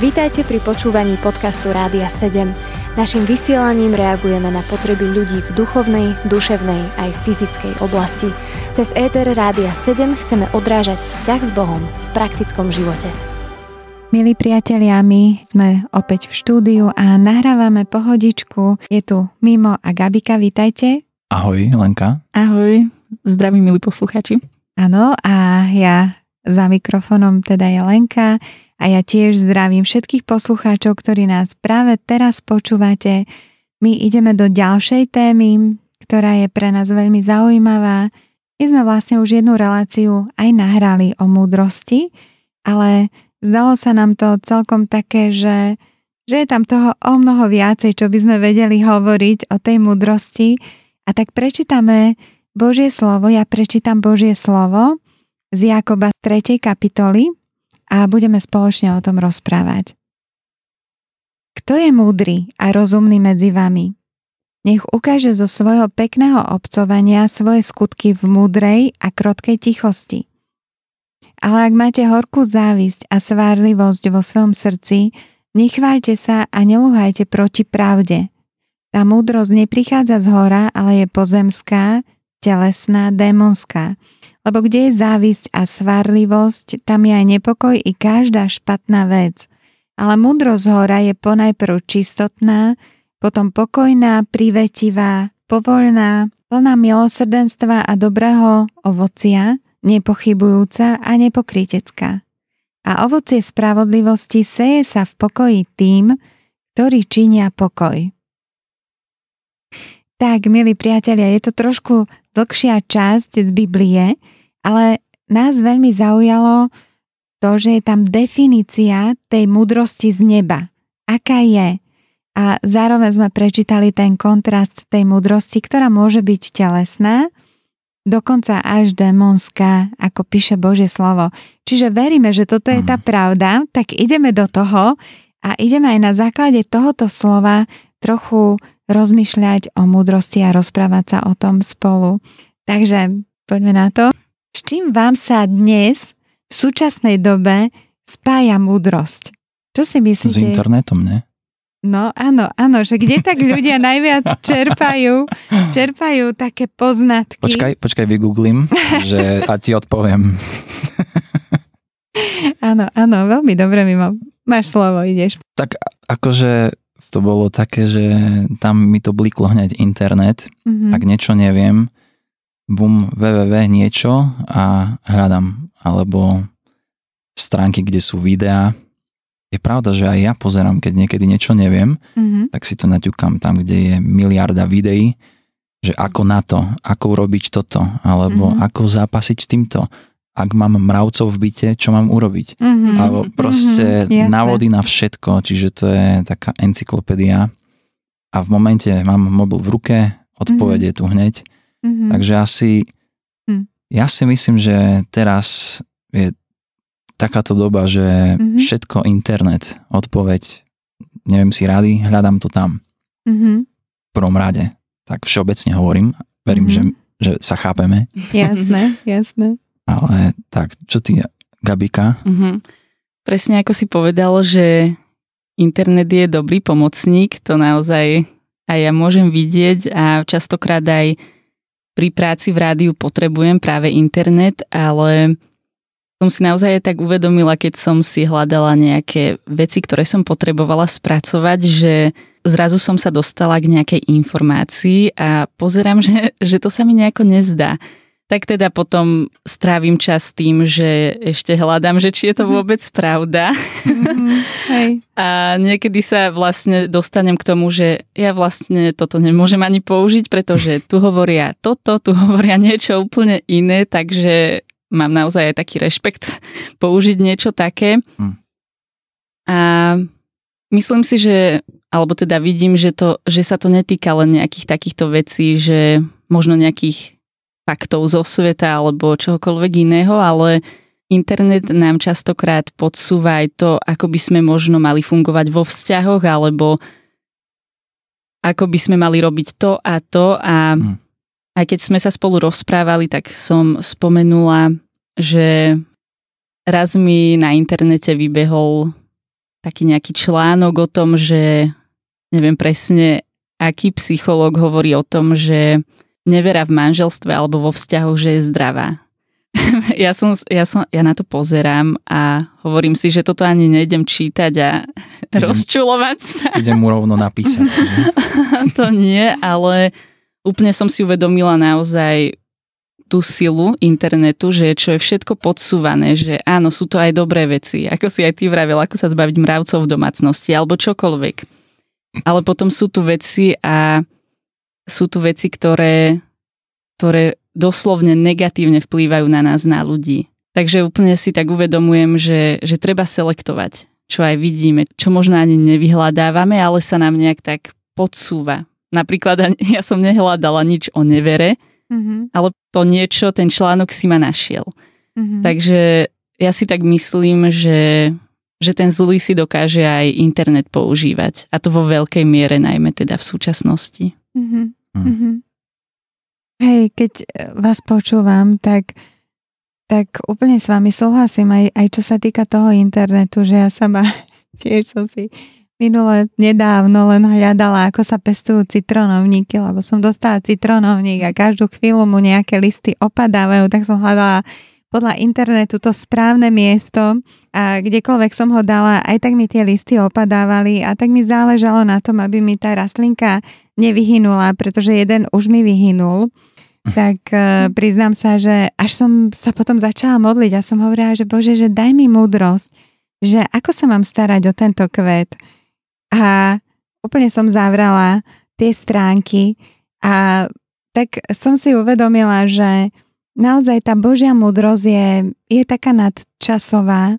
Vítajte pri počúvaní podcastu Rádia 7. Naším vysielaním reagujeme na potreby ľudí v duchovnej, duševnej aj fyzickej oblasti. Cez ETR Rádia 7 chceme odrážať vzťah s Bohom v praktickom živote. Milí priatelia, my sme opäť v štúdiu a nahrávame pohodičku. Je tu Mimo a Gabika, vítajte. Ahoj, Lenka. Ahoj, zdraví milí posluchači. Áno, a ja za mikrofónom teda je Lenka a ja tiež zdravím všetkých poslucháčov, ktorí nás práve teraz počúvate. My ideme do ďalšej témy, ktorá je pre nás veľmi zaujímavá. My sme vlastne už jednu reláciu aj nahrali o múdrosti, ale zdalo sa nám to celkom také, že, že je tam toho o mnoho viacej, čo by sme vedeli hovoriť o tej múdrosti. A tak prečítame Božie slovo, ja prečítam Božie slovo z Jakoba 3. kapitoly, a budeme spoločne o tom rozprávať. Kto je múdry a rozumný medzi vami? Nech ukáže zo svojho pekného obcovania svoje skutky v múdrej a krotkej tichosti. Ale ak máte horkú závisť a svárlivosť vo svojom srdci, nechváľte sa a neluhajte proti pravde. Tá múdrosť neprichádza z hora, ale je pozemská, telesná, démonská lebo kde je závisť a svárlivosť, tam je aj nepokoj i každá špatná vec. Ale múdrosť hora je ponajprv čistotná, potom pokojná, privetivá, povoľná, plná milosrdenstva a dobrého ovocia, nepochybujúca a nepokrytecká. A ovocie spravodlivosti seje sa v pokoji tým, ktorí činia pokoj. Tak, milí priatelia, je to trošku dlhšia časť z Biblie, ale nás veľmi zaujalo to, že je tam definícia tej múdrosti z neba. Aká je? A zároveň sme prečítali ten kontrast tej múdrosti, ktorá môže byť telesná, dokonca až démonská, ako píše Božie slovo. Čiže veríme, že toto je tá mhm. pravda, tak ideme do toho a ideme aj na základe tohoto slova trochu rozmýšľať o múdrosti a rozprávať sa o tom spolu. Takže poďme na to. S čím vám sa dnes v súčasnej dobe spája múdrosť? Čo si myslíte? S internetom, ne? No áno, áno, že kde tak ľudia najviac čerpajú, čerpajú také poznatky. Počkaj, počkaj, vygooglím, že a ti odpoviem. áno, áno, veľmi dobre, Mimo. Máš slovo, ideš. Tak akože to bolo také, že tam mi to bliklo hneď internet. Mm-hmm. Ak niečo neviem, bum, www niečo a hľadám. Alebo stránky, kde sú videá. Je pravda, že aj ja pozerám, keď niekedy niečo neviem, mm-hmm. tak si to naťukám tam, kde je miliarda videí, že ako na to, ako urobiť toto, alebo mm-hmm. ako zápasiť s týmto ak mám mravcov v byte, čo mám urobiť. Mm-hmm, Alebo proste mm-hmm, návody na všetko, čiže to je taká encyklopédia. A v momente mám mobil v ruke, odpovede mm-hmm. tu hneď. Mm-hmm. Takže asi, mm. ja si myslím, že teraz je takáto doba, že mm-hmm. všetko internet, odpoveď, neviem si rady, hľadám to tam. Mm-hmm. V prvom rade. Tak všeobecne hovorím, verím, mm-hmm. že, že sa chápeme. Jasné, jasné. Ale tak, čo ty, Gabika? Mm-hmm. Presne ako si povedal, že internet je dobrý pomocník, to naozaj aj ja môžem vidieť a častokrát aj pri práci v rádiu potrebujem práve internet, ale som si naozaj tak uvedomila, keď som si hľadala nejaké veci, ktoré som potrebovala spracovať, že zrazu som sa dostala k nejakej informácii a pozerám, že, že to sa mi nejako nezdá tak teda potom strávim čas tým, že ešte hľadám, že či je to mhm. vôbec pravda. Mm, hej. A niekedy sa vlastne dostanem k tomu, že ja vlastne toto nemôžem ani použiť, pretože tu hovoria toto, tu hovoria niečo úplne iné, takže mám naozaj aj taký rešpekt použiť niečo také. Mm. A myslím si, že, alebo teda vidím, že, to, že sa to netýka len nejakých takýchto vecí, že možno nejakých faktov zo sveta alebo čohokoľvek iného, ale internet nám častokrát podsúva aj to, ako by sme možno mali fungovať vo vzťahoch alebo ako by sme mali robiť to a to a hmm. aj keď sme sa spolu rozprávali, tak som spomenula, že raz mi na internete vybehol taký nejaký článok o tom, že neviem presne, aký psychológ hovorí o tom, že nevera v manželstve alebo vo vzťahu, že je zdravá. ja, som, ja, som, ja na to pozerám a hovorím si, že toto ani nejdem čítať a idem, rozčulovať sa. Idem mu rovno napísať. to nie, ale úplne som si uvedomila naozaj tú silu internetu, že čo je všetko podsúvané, že áno, sú to aj dobré veci, ako si aj ty vravel, ako sa zbaviť mravcov v domácnosti alebo čokoľvek. Ale potom sú tu veci a sú tu veci, ktoré, ktoré doslovne negatívne vplývajú na nás, na ľudí. Takže úplne si tak uvedomujem, že, že treba selektovať, čo aj vidíme, čo možno ani nevyhľadávame, ale sa nám nejak tak podsúva. Napríklad ja som nehľadala nič o nevere, mm-hmm. ale to niečo, ten článok si ma našiel. Mm-hmm. Takže ja si tak myslím, že, že ten zlý si dokáže aj internet používať. A to vo veľkej miere, najmä teda v súčasnosti. Mm-hmm. Mm-hmm. Hej, keď e, vás počúvam, tak, tak úplne s vami súhlasím aj, aj čo sa týka toho internetu, že ja sama tiež som si minule nedávno len hľadala, ako sa pestujú citronovníky, lebo som dostala citronovník a každú chvíľu mu nejaké listy opadávajú, tak som hľadala podľa internetu to správne miesto a kdekoľvek som ho dala, aj tak mi tie listy opadávali a tak mi záležalo na tom, aby mi tá rastlinka nevyhynula, pretože jeden už mi vyhynul. Tak uh, priznám sa, že až som sa potom začala modliť a som hovorila, že Bože, že daj mi múdrosť, že ako sa mám starať o tento kvet a úplne som zavrala tie stránky a tak som si uvedomila, že naozaj tá Božia múdrosť je, je taká nadčasová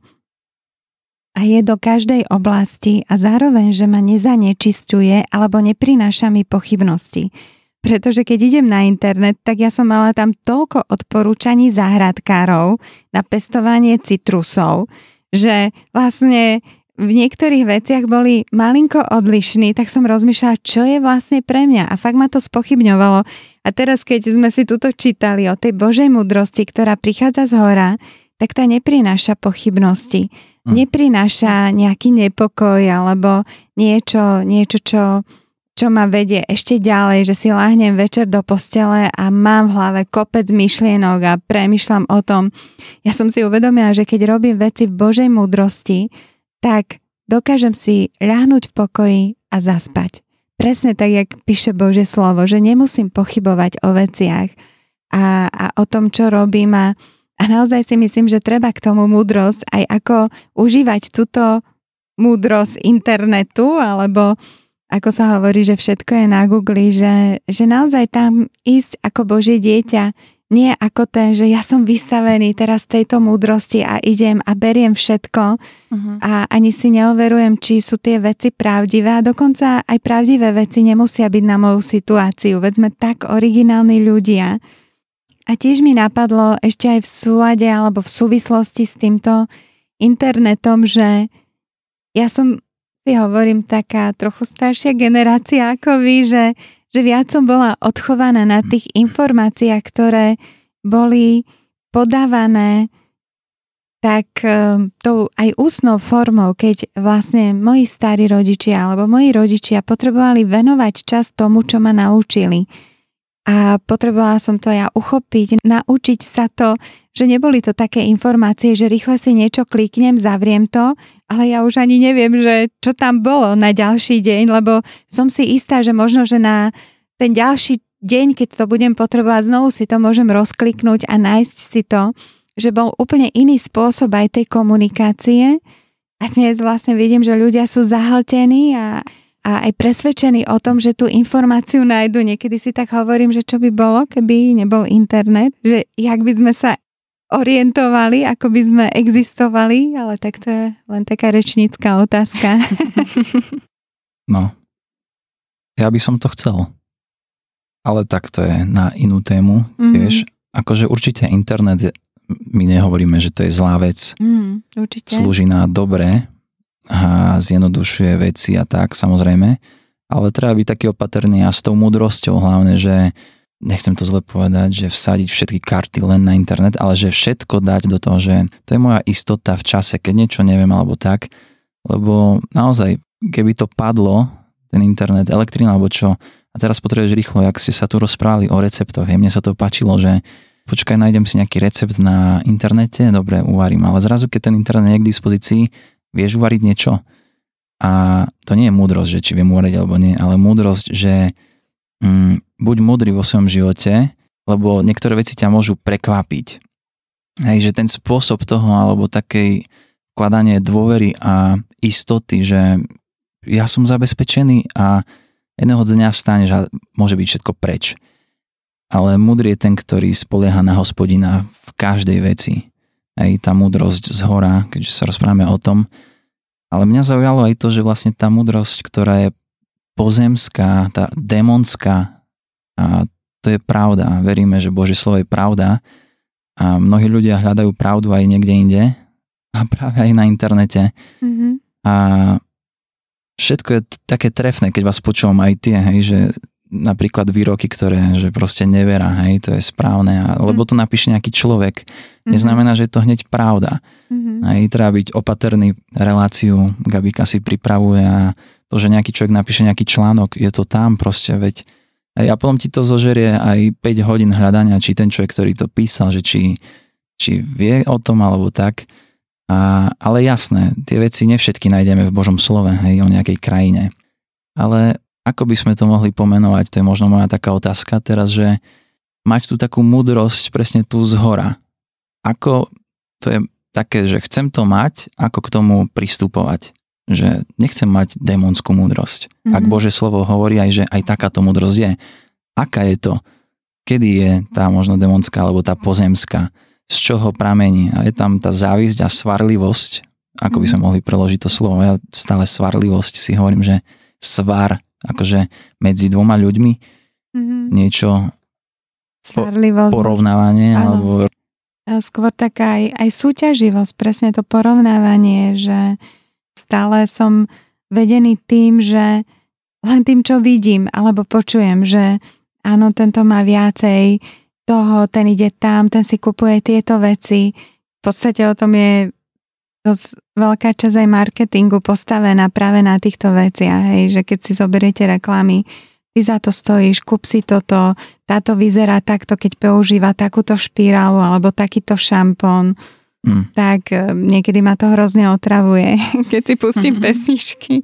a je do každej oblasti a zároveň, že ma nezanečistuje alebo neprináša mi pochybnosti. Pretože keď idem na internet, tak ja som mala tam toľko odporúčaní záhradkárov na pestovanie citrusov, že vlastne v niektorých veciach boli malinko odlišní, tak som rozmýšľala, čo je vlastne pre mňa. A fakt ma to spochybňovalo. A teraz, keď sme si tuto čítali o tej Božej múdrosti, ktorá prichádza z hora, tak tá neprináša pochybnosti. Hm. Neprináša nejaký nepokoj alebo niečo, niečo čo, čo ma vedie ešte ďalej, že si láhnem večer do postele a mám v hlave kopec myšlienok a premyšľam o tom. Ja som si uvedomila, že keď robím veci v Božej múdrosti, tak dokážem si ľahnúť v pokoji a zaspať. Presne tak, jak píše Bože slovo, že nemusím pochybovať o veciach a, a o tom, čo robím a, a naozaj si myslím, že treba k tomu múdrosť aj ako užívať túto múdrosť internetu alebo ako sa hovorí, že všetko je na Google, že, že naozaj tam ísť ako Božie dieťa nie ako ten, že ja som vystavený teraz tejto múdrosti a idem a beriem všetko uh-huh. a ani si neoverujem, či sú tie veci pravdivé a dokonca aj pravdivé veci nemusia byť na moju situáciu, veď sme tak originálni ľudia. A tiež mi napadlo ešte aj v súlade alebo v súvislosti s týmto internetom, že ja som si hovorím taká trochu staršia generácia ako vy, že že viac som bola odchovaná na tých informáciách, ktoré boli podávané tak e, tou aj ústnou formou, keď vlastne moji starí rodičia alebo moji rodičia potrebovali venovať čas tomu, čo ma naučili. A potrebovala som to ja uchopiť, naučiť sa to, že neboli to také informácie, že rýchle si niečo kliknem, zavriem to, ale ja už ani neviem, že čo tam bolo na ďalší deň, lebo som si istá, že možno, že na ten ďalší deň, keď to budem potrebovať, znovu si to môžem rozkliknúť a nájsť si to, že bol úplne iný spôsob aj tej komunikácie. A dnes vlastne vidím, že ľudia sú zahltení a a aj presvedčení o tom, že tú informáciu nájdu. Niekedy si tak hovorím, že čo by bolo, keby nebol internet, že jak by sme sa orientovali, ako by sme existovali, ale tak to je len taká rečnícká otázka. No, ja by som to chcel. Ale tak to je na inú tému mm-hmm. tiež. Akože určite internet, my nehovoríme, že to je zlá vec. Mm, určite. Slúži na dobré, a zjednodušuje veci a tak samozrejme, ale treba byť taký opatrný a s tou múdrosťou hlavne, že nechcem to zle povedať, že vsadiť všetky karty len na internet, ale že všetko dať do toho, že to je moja istota v čase, keď niečo neviem alebo tak, Lebo naozaj, keby to padlo, ten internet, elektrina alebo čo, a teraz potrebuješ rýchlo, jak ste sa tu rozprávali o receptoch, mne sa to páčilo, že počkaj, nájdem si nejaký recept na internete, dobre, uvarím, ale zrazu, keď ten internet je k dispozícii, vieš uvariť niečo. A to nie je múdrosť, že či viem uvariť alebo nie, ale múdrosť, že mm, buď múdry vo svojom živote, lebo niektoré veci ťa môžu prekvapiť. Hej, že ten spôsob toho, alebo takej vkladanie dôvery a istoty, že ja som zabezpečený a jedného dňa vstaneš a môže byť všetko preč. Ale múdry je ten, ktorý spolieha na hospodina v každej veci. Aj tá múdrosť z hora, keďže sa rozprávame o tom. Ale mňa zaujalo aj to, že vlastne tá múdrosť, ktorá je pozemská, tá démonská, a to je pravda. Veríme, že Božie slovo je pravda a mnohí ľudia hľadajú pravdu aj niekde inde a práve aj na internete. Mm-hmm. A všetko je také trefné, keď vás počúvam aj tie, hej, že napríklad výroky, ktoré, že proste nevera, hej, to je správne, a, lebo to napíše nejaký človek. Mm-hmm. Neznamená, že je to hneď pravda. Mm-hmm. Hej, treba byť opatrný, reláciu Gabika si pripravuje a to, že nejaký človek napíše nejaký článok, je to tam proste, veď a potom ti to zožerie aj 5 hodín hľadania, či ten človek, ktorý to písal, že či, či vie o tom alebo tak. A, ale jasné, tie veci nevšetky nájdeme v Božom slove, hej, o nejakej krajine. Ale ako by sme to mohli pomenovať, to je možno moja taká otázka teraz, že mať tú takú múdrosť presne tu z hora. Ako, to je také, že chcem to mať, ako k tomu pristupovať. Že nechcem mať démonskú múdrosť. Mm-hmm. Ak Bože slovo hovorí aj, že aj takáto múdrosť je. Aká je to? Kedy je tá možno démonská alebo tá pozemská? Z čoho pramení? A je tam tá závisť a svarlivosť, ako by sme mhm. mohli preložiť to slovo. Ja stále svarlivosť si hovorím, že svar akože medzi dvoma ľuďmi mm-hmm. niečo po, porovnávanie ano. alebo skôr taká aj, aj súťaživosť, presne to porovnávanie, že stále som vedený tým, že len tým, čo vidím alebo počujem, že áno, tento má viacej toho, ten ide tam, ten si kupuje tieto veci. V podstate o tom je dosť veľká časť aj marketingu postavená práve na týchto veciach, hej, že keď si zoberiete reklamy, ty za to stojíš, kúp si toto, táto vyzerá takto, keď používa takúto špirálu alebo takýto šampón, mm. tak e, niekedy ma to hrozne otravuje, keď si pustím mm-hmm. pesničky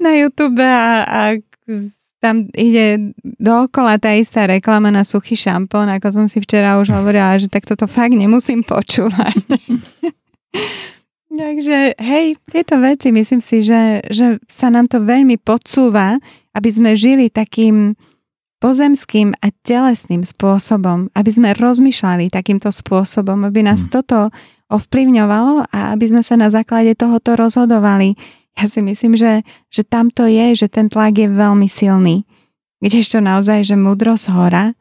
na YouTube a, a tam ide dookola tá istá reklama na suchý šampón, ako som si včera už hovorila, že tak toto fakt nemusím počúvať. Takže hej, tieto veci myslím si, že, že sa nám to veľmi podsúva, aby sme žili takým pozemským a telesným spôsobom, aby sme rozmýšľali takýmto spôsobom, aby nás hmm. toto ovplyvňovalo a aby sme sa na základe tohoto rozhodovali. Ja si myslím, že, že tam to je, že ten tlak je veľmi silný. Kdežto naozaj, že múdrosť hora,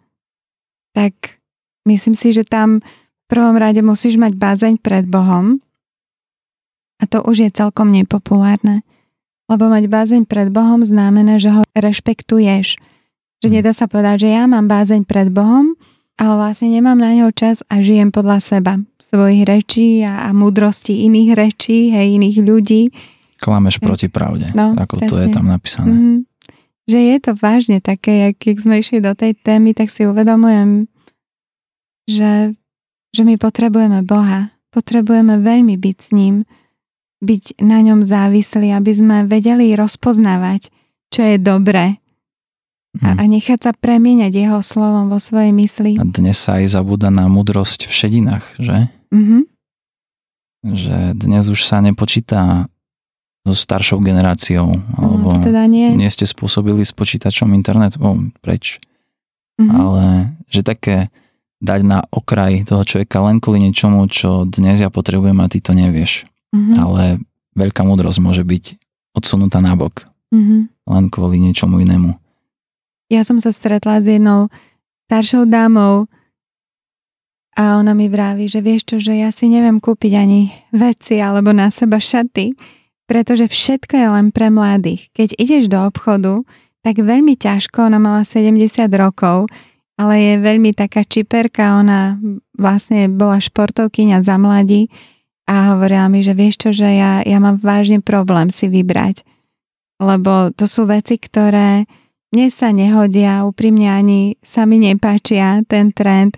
tak myslím si, že tam v prvom rade musíš mať bázeň pred Bohom, a to už je celkom nepopulárne. Lebo mať bázeň pred Bohom znamená, že ho rešpektuješ. Že nedá sa povedať, že ja mám bázeň pred Bohom, ale vlastne nemám na ňo čas a žijem podľa seba. Svojich rečí a, a múdrosti iných rečí, hej, iných ľudí. Klameš proti pravde, no, ako presne. to je tam napísané. Mm-hmm. Že je to vážne také, keď sme išli do tej témy, tak si uvedomujem, že, že my potrebujeme Boha. Potrebujeme veľmi byť s ním byť na ňom závislí, aby sme vedeli rozpoznávať, čo je dobré a, mhm. a nechať sa premieňať jeho slovom vo svojej mysli. A dnes sa aj zabúda na mudrosť v šedinách, že? Mm-hmm. Že dnes už sa nepočíta so staršou generáciou, no, alebo no, teda nie. nie ste spôsobili s počítačom internet, o, preč. Mm-hmm. Ale že také dať na okraj toho človeka len kvôli niečomu, čo dnes ja potrebujem a ty to nevieš mm-hmm. ale veľká múdrosť môže byť odsunutá nabok. Mm-hmm. Len kvôli niečomu inému. Ja som sa stretla s jednou staršou dámou a ona mi vraví, že vieš čo, že ja si neviem kúpiť ani veci alebo na seba šaty, pretože všetko je len pre mladých. Keď ideš do obchodu, tak veľmi ťažko, ona mala 70 rokov, ale je veľmi taká čiperka, ona vlastne bola športovkyňa za mladí, a hovorila mi, že vieš čo, že ja, ja mám vážne problém si vybrať. Lebo to sú veci, ktoré mne sa nehodia, úprimne ani sa mi nepáčia ten trend.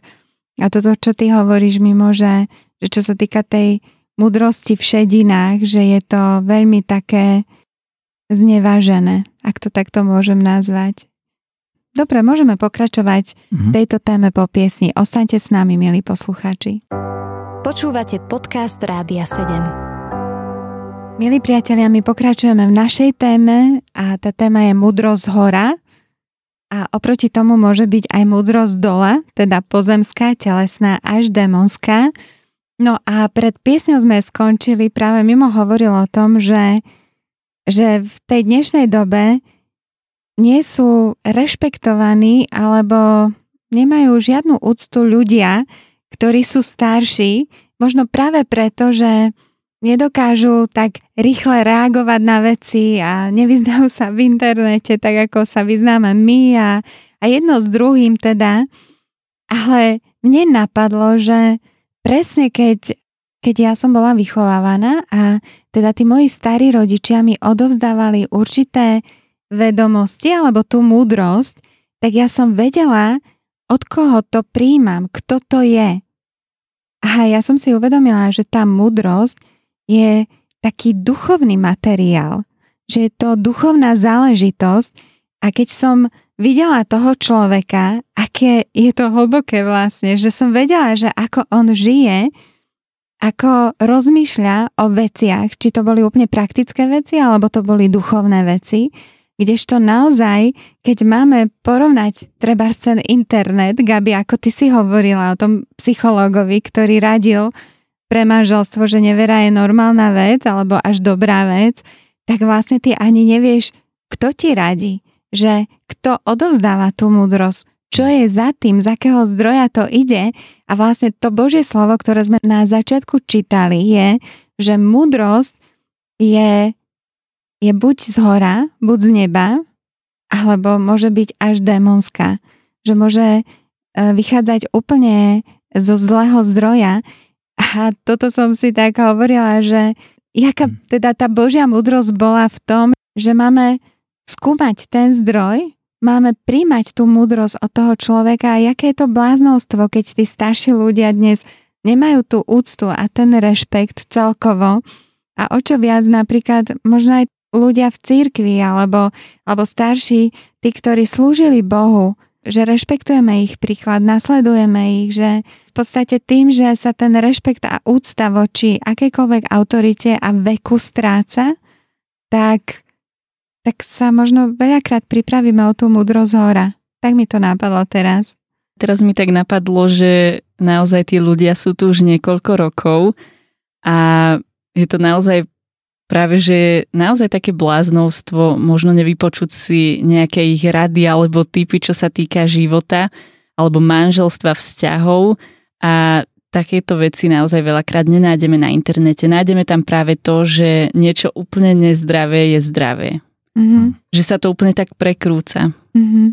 A toto, čo ty hovoríš, mi môže, že čo sa týka tej múdrosti v šedinách, že je to veľmi také znevážené, ak to takto môžem nazvať. Dobre, môžeme pokračovať mm-hmm. tejto téme po piesni. Ostaňte s nami, milí poslucháči. Počúvate podcast Rádia 7. Milí priatelia, my pokračujeme v našej téme a tá téma je múdrosť hora. A oproti tomu môže byť aj múdrosť dola, teda pozemská, telesná až démonská. No a pred piesňou sme skončili, práve mimo hovoril o tom, že, že v tej dnešnej dobe nie sú rešpektovaní alebo nemajú žiadnu úctu ľudia, ktorí sú starší, možno práve preto, že nedokážu tak rýchle reagovať na veci a nevyznajú sa v internete tak, ako sa vyznáme my a, a jedno s druhým teda. Ale mne napadlo, že presne keď, keď ja som bola vychovávaná a teda tí moji starí rodičia mi odovzdávali určité vedomosti alebo tú múdrosť, tak ja som vedela, od koho to príjmam, kto to je. A ja som si uvedomila, že tá múdrosť je taký duchovný materiál, že je to duchovná záležitosť. A keď som videla toho človeka, aké je to hlboké vlastne, že som vedela, že ako on žije, ako rozmýšľa o veciach, či to boli úplne praktické veci, alebo to boli duchovné veci, Kdežto naozaj, keď máme porovnať treba ten internet, Gabi, ako ty si hovorila o tom psychológovi, ktorý radil pre manželstvo, že nevera je normálna vec alebo až dobrá vec, tak vlastne ty ani nevieš, kto ti radí, že kto odovzdáva tú múdrosť, čo je za tým, z akého zdroja to ide. A vlastne to Božie slovo, ktoré sme na začiatku čítali, je, že múdrosť je je buď z hora, buď z neba, alebo môže byť až démonská. Že môže e, vychádzať úplne zo zlého zdroja. A toto som si tak hovorila, že jaká hm. teda tá Božia múdrosť bola v tom, že máme skúmať ten zdroj, máme príjmať tú múdrosť od toho človeka a aké je to bláznostvo, keď tí starší ľudia dnes nemajú tú úctu a ten rešpekt celkovo. A o čo viac napríklad, možno aj ľudia v cirkvi alebo, alebo starší, tí, ktorí slúžili Bohu, že rešpektujeme ich príklad, nasledujeme ich, že v podstate tým, že sa ten rešpekt a úcta voči akékoľvek autorite a veku stráca, tak, tak sa možno veľakrát pripravíme o tú múdrosť hora. Tak mi to napadlo teraz. Teraz mi tak napadlo, že naozaj tí ľudia sú tu už niekoľko rokov a je to naozaj práve, že je naozaj také bláznovstvo možno nevypočuť si nejaké ich rady alebo typy, čo sa týka života alebo manželstva, vzťahov a takéto veci naozaj veľakrát nenájdeme na internete. Nájdeme tam práve to, že niečo úplne nezdravé je zdravé. Mm-hmm. Že sa to úplne tak prekrúca. Mm-hmm.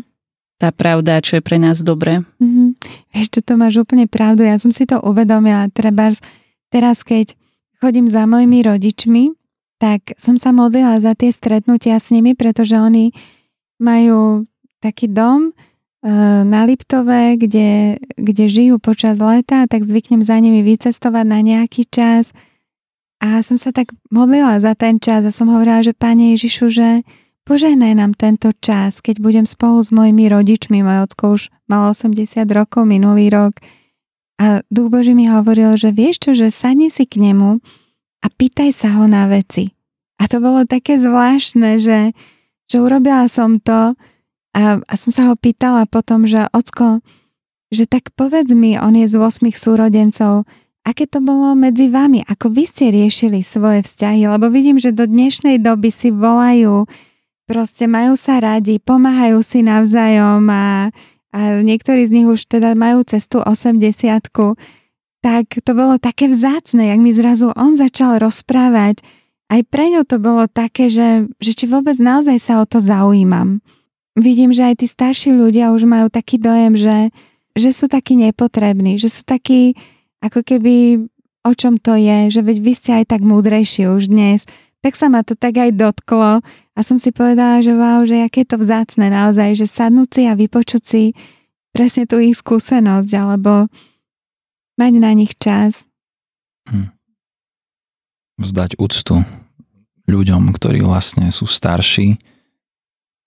Tá pravda, čo je pre nás dobré. Mm-hmm. Vieš, čo to máš úplne pravdu. Ja som si to uvedomila. Trebárs, teraz, keď chodím za mojimi rodičmi, tak som sa modlila za tie stretnutia s nimi, pretože oni majú taký dom e, na Liptove, kde, kde žijú počas leta, tak zvyknem za nimi vycestovať na nejaký čas. A som sa tak modlila za ten čas a som hovorila, že Pane Ježišu, že požehnaj nám tento čas, keď budem spolu s mojimi rodičmi. Môj ocko už mal 80 rokov minulý rok. A Duch Boží mi hovoril, že vieš čo, že sadni si k nemu a pýtaj sa ho na veci. A to bolo také zvláštne, že, že urobila som to a, a som sa ho pýtala potom, že ocko, že tak povedz mi, on je z 8 súrodencov, aké to bolo medzi vami, ako vy ste riešili svoje vzťahy, lebo vidím, že do dnešnej doby si volajú, proste majú sa radi, pomáhajú si navzájom a, a niektorí z nich už teda majú cestu 80 tak to bolo také vzácne, jak mi zrazu on začal rozprávať. Aj pre ňu to bolo také, že, že či vôbec naozaj sa o to zaujímam. Vidím, že aj tí starší ľudia už majú taký dojem, že, že sú takí nepotrební, že sú takí ako keby o čom to je, že veď vy ste aj tak múdrejší už dnes, tak sa ma to tak aj dotklo a som si povedala, že wow, že aké to vzácne naozaj, že sadnúť si a vypočuť presne tú ich skúsenosť alebo mať na nich čas. Hm. Vzdať úctu ľuďom, ktorí vlastne sú starší,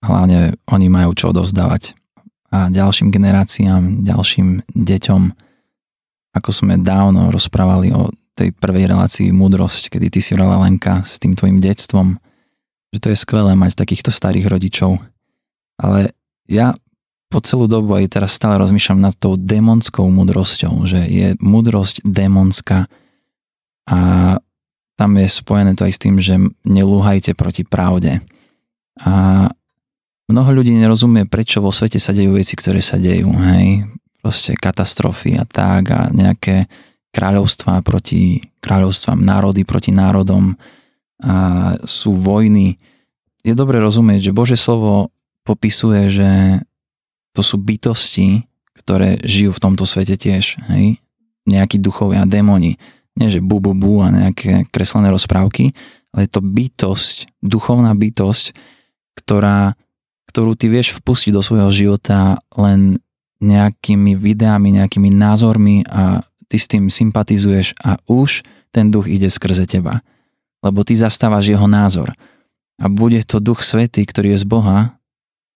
hlavne oni majú čo odovzdávať a ďalším generáciám, ďalším deťom, ako sme dávno rozprávali o tej prvej relácii múdrosť, kedy ty si vrala Lenka s tým tvojim detstvom, že to je skvelé mať takýchto starých rodičov. Ale ja po celú dobu aj teraz stále rozmýšľam nad tou démonskou múdrosťou, že je múdrosť démonská a tam je spojené to aj s tým, že nelúhajte proti pravde. A mnoho ľudí nerozumie, prečo vo svete sa dejú veci, ktoré sa dejú, hej, proste katastrofy a tak a nejaké kráľovstvá proti kráľovstvám, národy proti národom a sú vojny. Je dobre rozumieť, že Bože slovo popisuje, že to sú bytosti, ktoré žijú v tomto svete tiež. Hej? Nejakí duchovia, démoni. Nie, že bu, bu, bu a nejaké kreslené rozprávky, ale je to bytosť, duchovná bytosť, ktorá, ktorú ty vieš vpustiť do svojho života len nejakými videami, nejakými názormi a ty s tým sympatizuješ a už ten duch ide skrze teba. Lebo ty zastávaš jeho názor. A bude to duch svetý, ktorý je z Boha,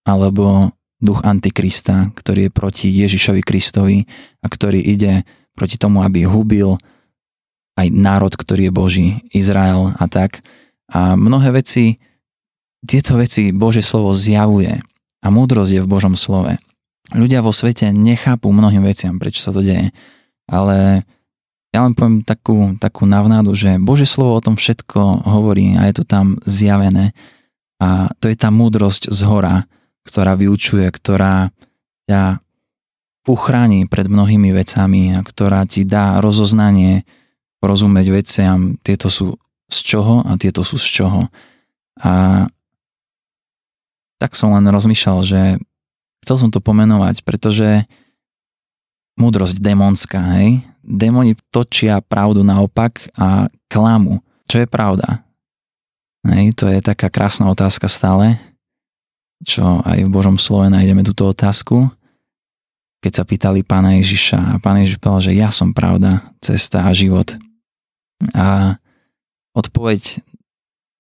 alebo duch Antikrista, ktorý je proti Ježišovi Kristovi a ktorý ide proti tomu, aby hubil aj národ, ktorý je Boží, Izrael a tak. A mnohé veci, tieto veci Bože slovo zjavuje a múdrosť je v Božom slove. Ľudia vo svete nechápu mnohým veciam, prečo sa to deje ale ja len poviem takú, takú navnádu, že Bože slovo o tom všetko hovorí a je to tam zjavené a to je tá múdrosť z hora, ktorá vyučuje, ktorá ťa uchráni pred mnohými vecami a ktorá ti dá rozoznanie, porozumieť veciam, tieto sú z čoho a tieto sú z čoho. A tak som len rozmýšľal, že chcel som to pomenovať, pretože múdrosť démonská, hej? Démoni točia pravdu naopak a klamu. Čo je pravda? Hej, to je taká krásna otázka stále, čo aj v Božom slove nájdeme túto otázku. Keď sa pýtali pána Ježiša a pán Ježiš povedal, že ja som pravda, cesta a život. A odpoveď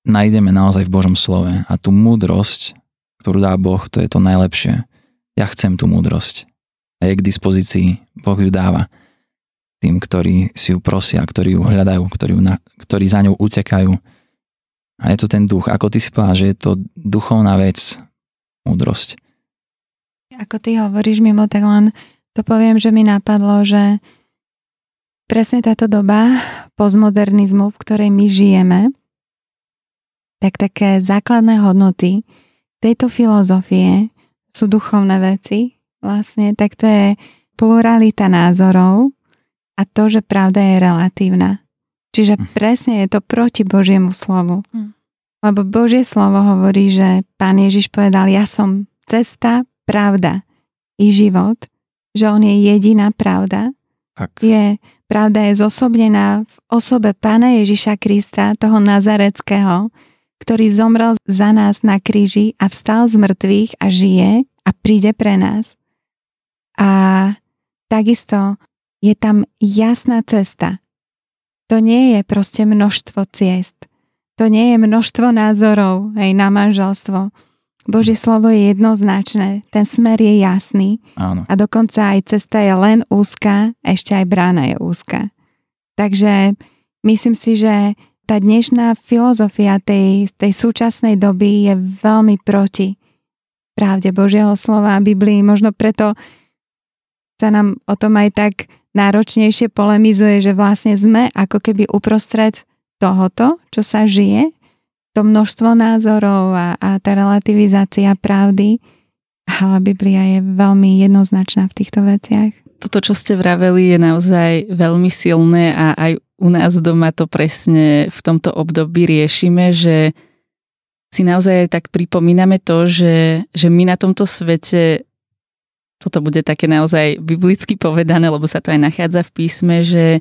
nájdeme naozaj v Božom slove. A tú múdrosť, ktorú dá Boh, to je to najlepšie. Ja chcem tú múdrosť a je k dispozícii. Boh ju dáva tým, ktorí si ju prosia, ktorí ju hľadajú, ktorí, ju na, ktorí za ňou utekajú. A je to ten duch. Ako ty si povedal, že je to duchovná vec, múdrosť. Ako ty hovoríš mimo, tak len to poviem, že mi napadlo, že presne táto doba postmodernizmu, v ktorej my žijeme, tak také základné hodnoty tejto filozofie sú duchovné veci, vlastne, tak to je pluralita názorov a to, že pravda je relatívna. Čiže hm. presne je to proti Božiemu slovu. Lebo Božie slovo hovorí, že Pán Ježiš povedal, ja som cesta, pravda i život, že On je jediná pravda. Tak. Je, pravda je zosobnená v osobe Pána Ježiša Krista, toho Nazareckého, ktorý zomrel za nás na kríži a vstal z mŕtvych a žije a príde pre nás. A takisto je tam jasná cesta. To nie je proste množstvo ciest. To nie je množstvo názorov aj na manželstvo. Božie slovo je jednoznačné, ten smer je jasný Áno. a dokonca aj cesta je len úzka, ešte aj brána je úzka. Takže myslím si, že tá dnešná filozofia tej, tej súčasnej doby je veľmi proti pravde Božieho slova a Biblii. Možno preto sa nám o tom aj tak náročnejšie polemizuje, že vlastne sme ako keby uprostred tohoto, čo sa žije, to množstvo názorov a, a tá relativizácia pravdy, ale Biblia je veľmi jednoznačná v týchto veciach. Toto, čo ste vraveli, je naozaj veľmi silné a aj u nás doma to presne v tomto období riešime, že si naozaj tak pripomíname to, že, že my na tomto svete toto bude také naozaj biblicky povedané, lebo sa to aj nachádza v písme, že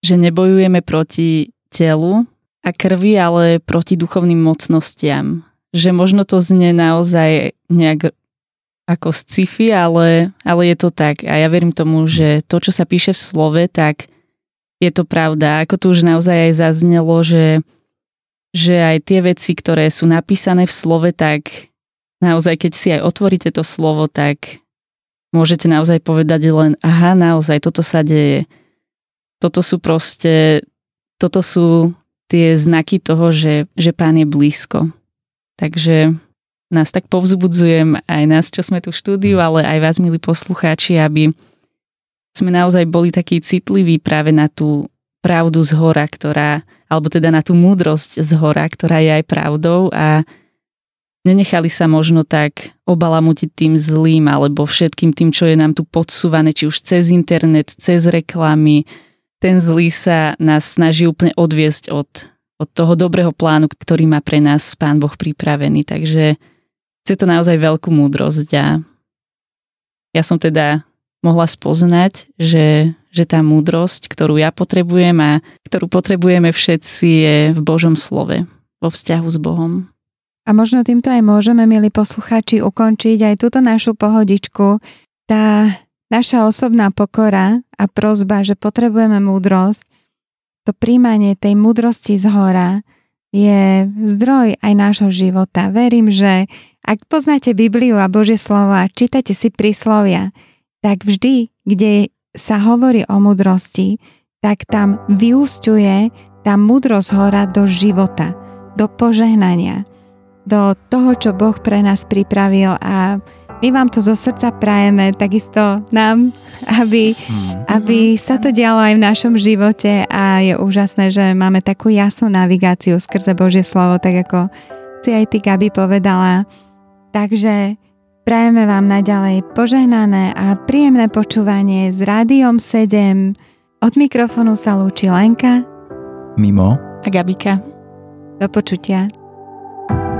že nebojujeme proti telu a krvi, ale proti duchovným mocnostiam. Že možno to znie naozaj nejak ako sci-fi, ale, ale je to tak. A ja verím tomu, že to, čo sa píše v slove, tak je to pravda. Ako tu už naozaj aj zaznelo, že, že aj tie veci, ktoré sú napísané v slove, tak naozaj, keď si aj otvoríte to slovo, tak môžete naozaj povedať len, aha, naozaj, toto sa deje. Toto sú proste, toto sú tie znaky toho, že, že pán je blízko. Takže nás tak povzbudzujem, aj nás, čo sme tu v štúdiu, mm. ale aj vás, milí poslucháči, aby sme naozaj boli takí citliví práve na tú pravdu z hora, ktorá, alebo teda na tú múdrosť z hora, ktorá je aj pravdou a nenechali sa možno tak obalamutiť tým zlým alebo všetkým tým, čo je nám tu podsúvané, či už cez internet, cez reklamy. Ten zlý sa nás snaží úplne odviesť od, od toho dobrého plánu, ktorý má pre nás Pán Boh pripravený. Takže chce to naozaj veľkú múdrosť a ja som teda mohla spoznať, že, že tá múdrosť, ktorú ja potrebujem a ktorú potrebujeme všetci je v Božom slove, vo vzťahu s Bohom. A možno týmto aj môžeme, milí posluchači, ukončiť aj túto našu pohodičku. Tá naša osobná pokora a prozba, že potrebujeme múdrosť, to príjmanie tej múdrosti z hora je zdroj aj nášho života. Verím, že ak poznáte Bibliu a Božie slovo a čítate si príslovia, tak vždy, kde sa hovorí o mudrosti, tak tam vyústuje tá mudrosť hora do života, do požehnania, do toho, čo Boh pre nás pripravil a my vám to zo srdca prajeme, takisto nám, aby, mm. aby sa to dialo aj v našom živote a je úžasné, že máme takú jasnú navigáciu skrze Božie slovo, tak ako si aj ty, Gabi, povedala. Takže prajeme vám naďalej požehnané a príjemné počúvanie s Rádiom 7. Od mikrofonu sa lúči Lenka, Mimo a Gabika. Do počutia.